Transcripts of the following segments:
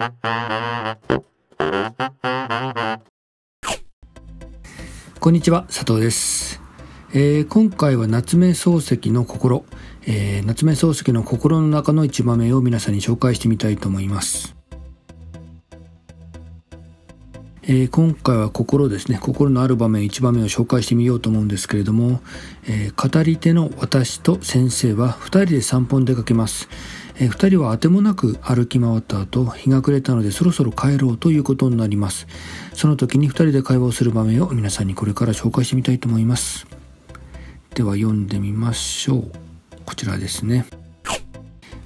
こんにちは佐藤です、えー、今回は夏目漱石の心、えー、夏目漱石の心の中の一場面を皆さんに紹介してみたいと思います。えー、今回は心ですね。心のある場面一場面を紹介してみようと思うんですけれども、えー、語り手の私と先生は2人で散歩に出かけます、えー、2人はあてもなく歩き回った後日が暮れたのでそろそろ帰ろうということになります。その時に2人で会話をする場面を皆さんにこれから紹介してみたいと思います。では読んでみましょう。こちらですね。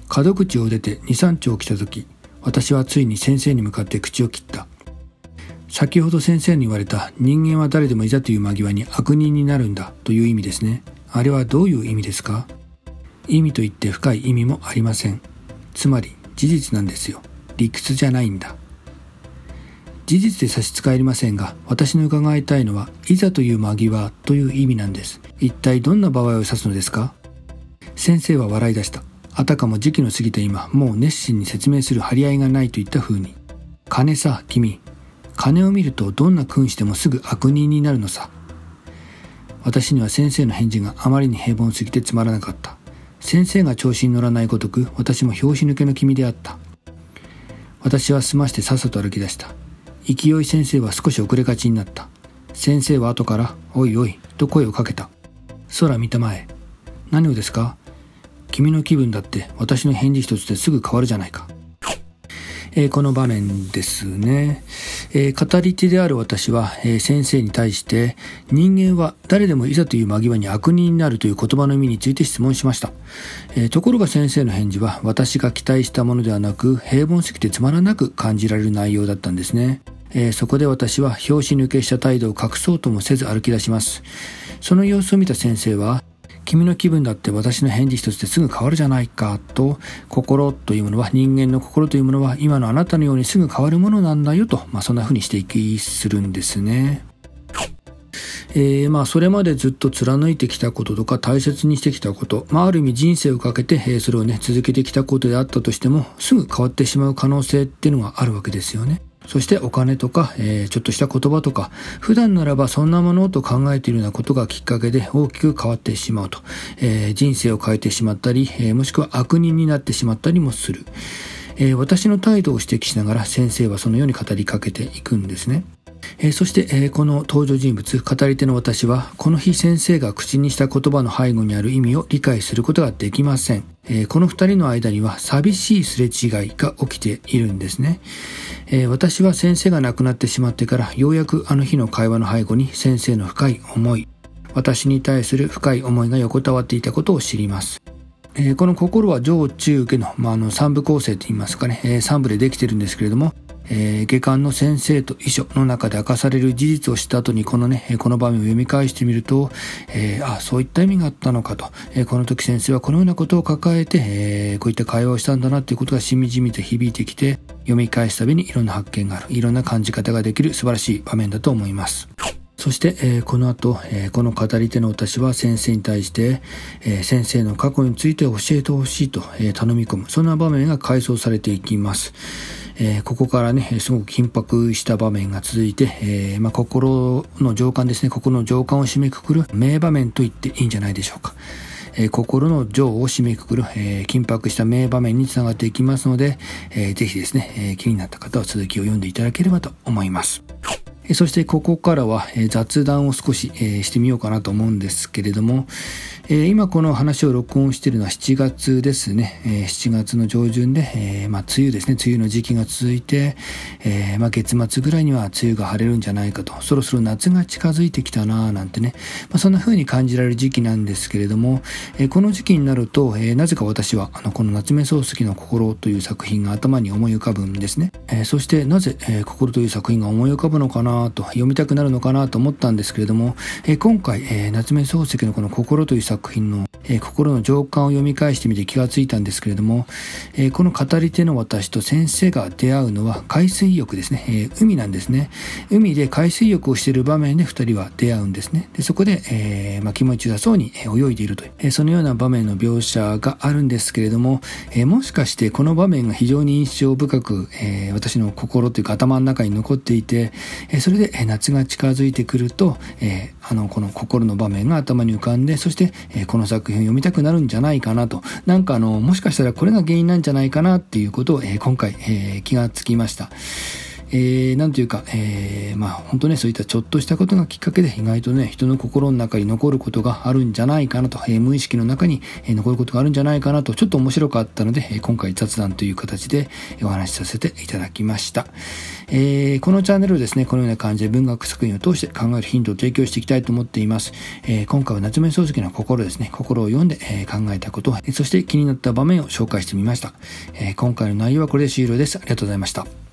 角口を出て23丁来た時私はついに先生に向かって口を切った。先ほど先生に言われた人間は誰でもいざという間際に悪人になるんだという意味ですね。あれはどういう意味ですか？意味と言って深い意味もありません。つまり事実なんですよ。理屈じゃないんだ。事実で差し支えりませんが、私の伺いたいのは、いざという間際という意味なんです。一体どんな場合を指すのですか？先生は笑い出した。あたかも時期の過ぎた今、もう熱心に説明する張り合いがないといった風に。金さ、君、金を見るとどんな君してもすぐ悪人になるのさ。私には先生の返事があまりに平凡すぎてつまらなかった。先生が調子に乗らないごとく私も拍子抜けの君であった。私は済ましてさっさと歩き出した。勢い先生は少し遅れがちになった。先生は後から、おいおい、と声をかけた。空見たまえ。何をですか？君の気分だって私の返事一つですぐ変わるじゃないか。えー、この場面ですね。えー、語り手である私は、えー、先生に対して人間は誰でもいざという間際に悪人になるという言葉の意味について質問しました、え、ところが先生の返事は私が期待したものではなく平凡すぎてつまらなく感じられる内容だったんですね、えそこで私は拍子抜けした態度を隠そうともせず歩き出します。その様子を見た先生は君の気分だって私の返事一つですぐ変わるじゃないかと心というものは人間の心というものは今のあなたのようにすぐ変わるものなんだよと、まあ、そんな風に指摘するんですね。えー、まあそれまでずっと貫いてきたこととか大切にしてきたこと、まあある意味人生をかけて、それをね続けてきたことであったとしてもすぐ変わってしまう可能性っていうのがあるわけですよね。そしてお金とか、えー、ちょっとした言葉とか、普段ならばそんなものと考えているようなことがきっかけで大きく変わってしまうと。えー、人生を変えてしまったり、えー、もしくは悪人になってしまったりもする。え私の態度を指摘しながら先生はそのように語りかけていくんですね。えー、そして、えー、この登場人物、語り手の私は、この日先生が口にした言葉の背後にある意味を理解することができません。えー、この二人の間には寂しいすれ違いが起きているんですね。え私は先生が亡くなってしまってから、ようやくあの日の会話の背後に先生の深い思い、私に対する深い思いが横たわっていたことを知ります。え、この心は上中下の,、まあ、あの三部構成といいますかね、えー、三部でできてるんですけれども、えー、下巻の先生と遺書の中で明かされる事実を知った後にこのね、この場面を読み返してみると、えー、あ、そういった意味があったのかと、えー、この時先生はこのようなことを抱えて、え、こういった会話をしたんだなっていうことがしみじみと響いてきて、読み返すたびにいろんな発見がある、いろんな感じ方ができる素晴らしい場面だと思います。そして、えー、この後、えー、この語り手の私は先生に対して、えー、先生の過去について教えてほしいと、え頼み込む。そんな場面が回想されていきます。えここからね、すごく緊迫した場面が続いて、えまあ、心の情感ですね、心の情感を締めくくる名場面と言っていいんじゃないでしょうか。え心の情を締めくくる、え緊迫した名場面につながっていきますので、えー、ぜひですね、え気になった方は続きを読んでいただければと思います。そしてここからは雑談を少ししてみようかなと思うんですけれども、今この話を録音しているのは7月ですね。7月の上旬で、まあ、梅雨ですね。梅雨の時期が続いて、まあ、月末ぐらいには梅雨が晴れるんじゃないかと、そろそろ夏が近づいてきたなぁなんてね、まあ、そんな風に感じられる時期なんですけれども、この時期になると、なぜか私はこの夏目漱石の心という作品が頭に思い浮かぶんですね。そしてなぜ心という作品が思い浮かぶのかなと読みたくなるのかなと思ったんですけれども、え、今回、え、夏目漱石のこの心という作品のえー、心の情感を読み返してみて気がついたんですけれども、えー、この語り手の私と先生が出会うのは海水浴ですね、えー、海なんですね。海で海水浴をしている場面で2人は出会うんですね。でそこで、えまあ、気持ちよさそうに泳いでいるという、えそのような場面の描写があるんですけれども、えもしかしてこの場面が非常に印象深く、え私の心というか頭の中に残っていて、えそれで、え夏が近づいてくると、えあのこの心の場面が頭に浮かんでそして、えこの作品読みたくなるんじゃないかなとなんかあのもしかしたらこれが原因なんじゃないかなっていうことを、え今回、え気がつきました。えー、なんというか、えー、まあ本当ね、そういったちょっとしたことがきっかけで意外とね、人の心の中に残ることがあるんじゃないかなと、えー、無意識の中に、え残ることがあるんじゃないかなと、ちょっと面白かったので、え今回雑談という形でお話しさせていただきました。え、このチャンネルをですね、このような感じで文学作品を通して考えるヒントを提供していきたいと思っています。え、今回は夏目漱石の心ですね、心を読んで、え、考えたこと、そして気になった場面を紹介してみました。え今回の内容はこれで終了です。ありがとうございました。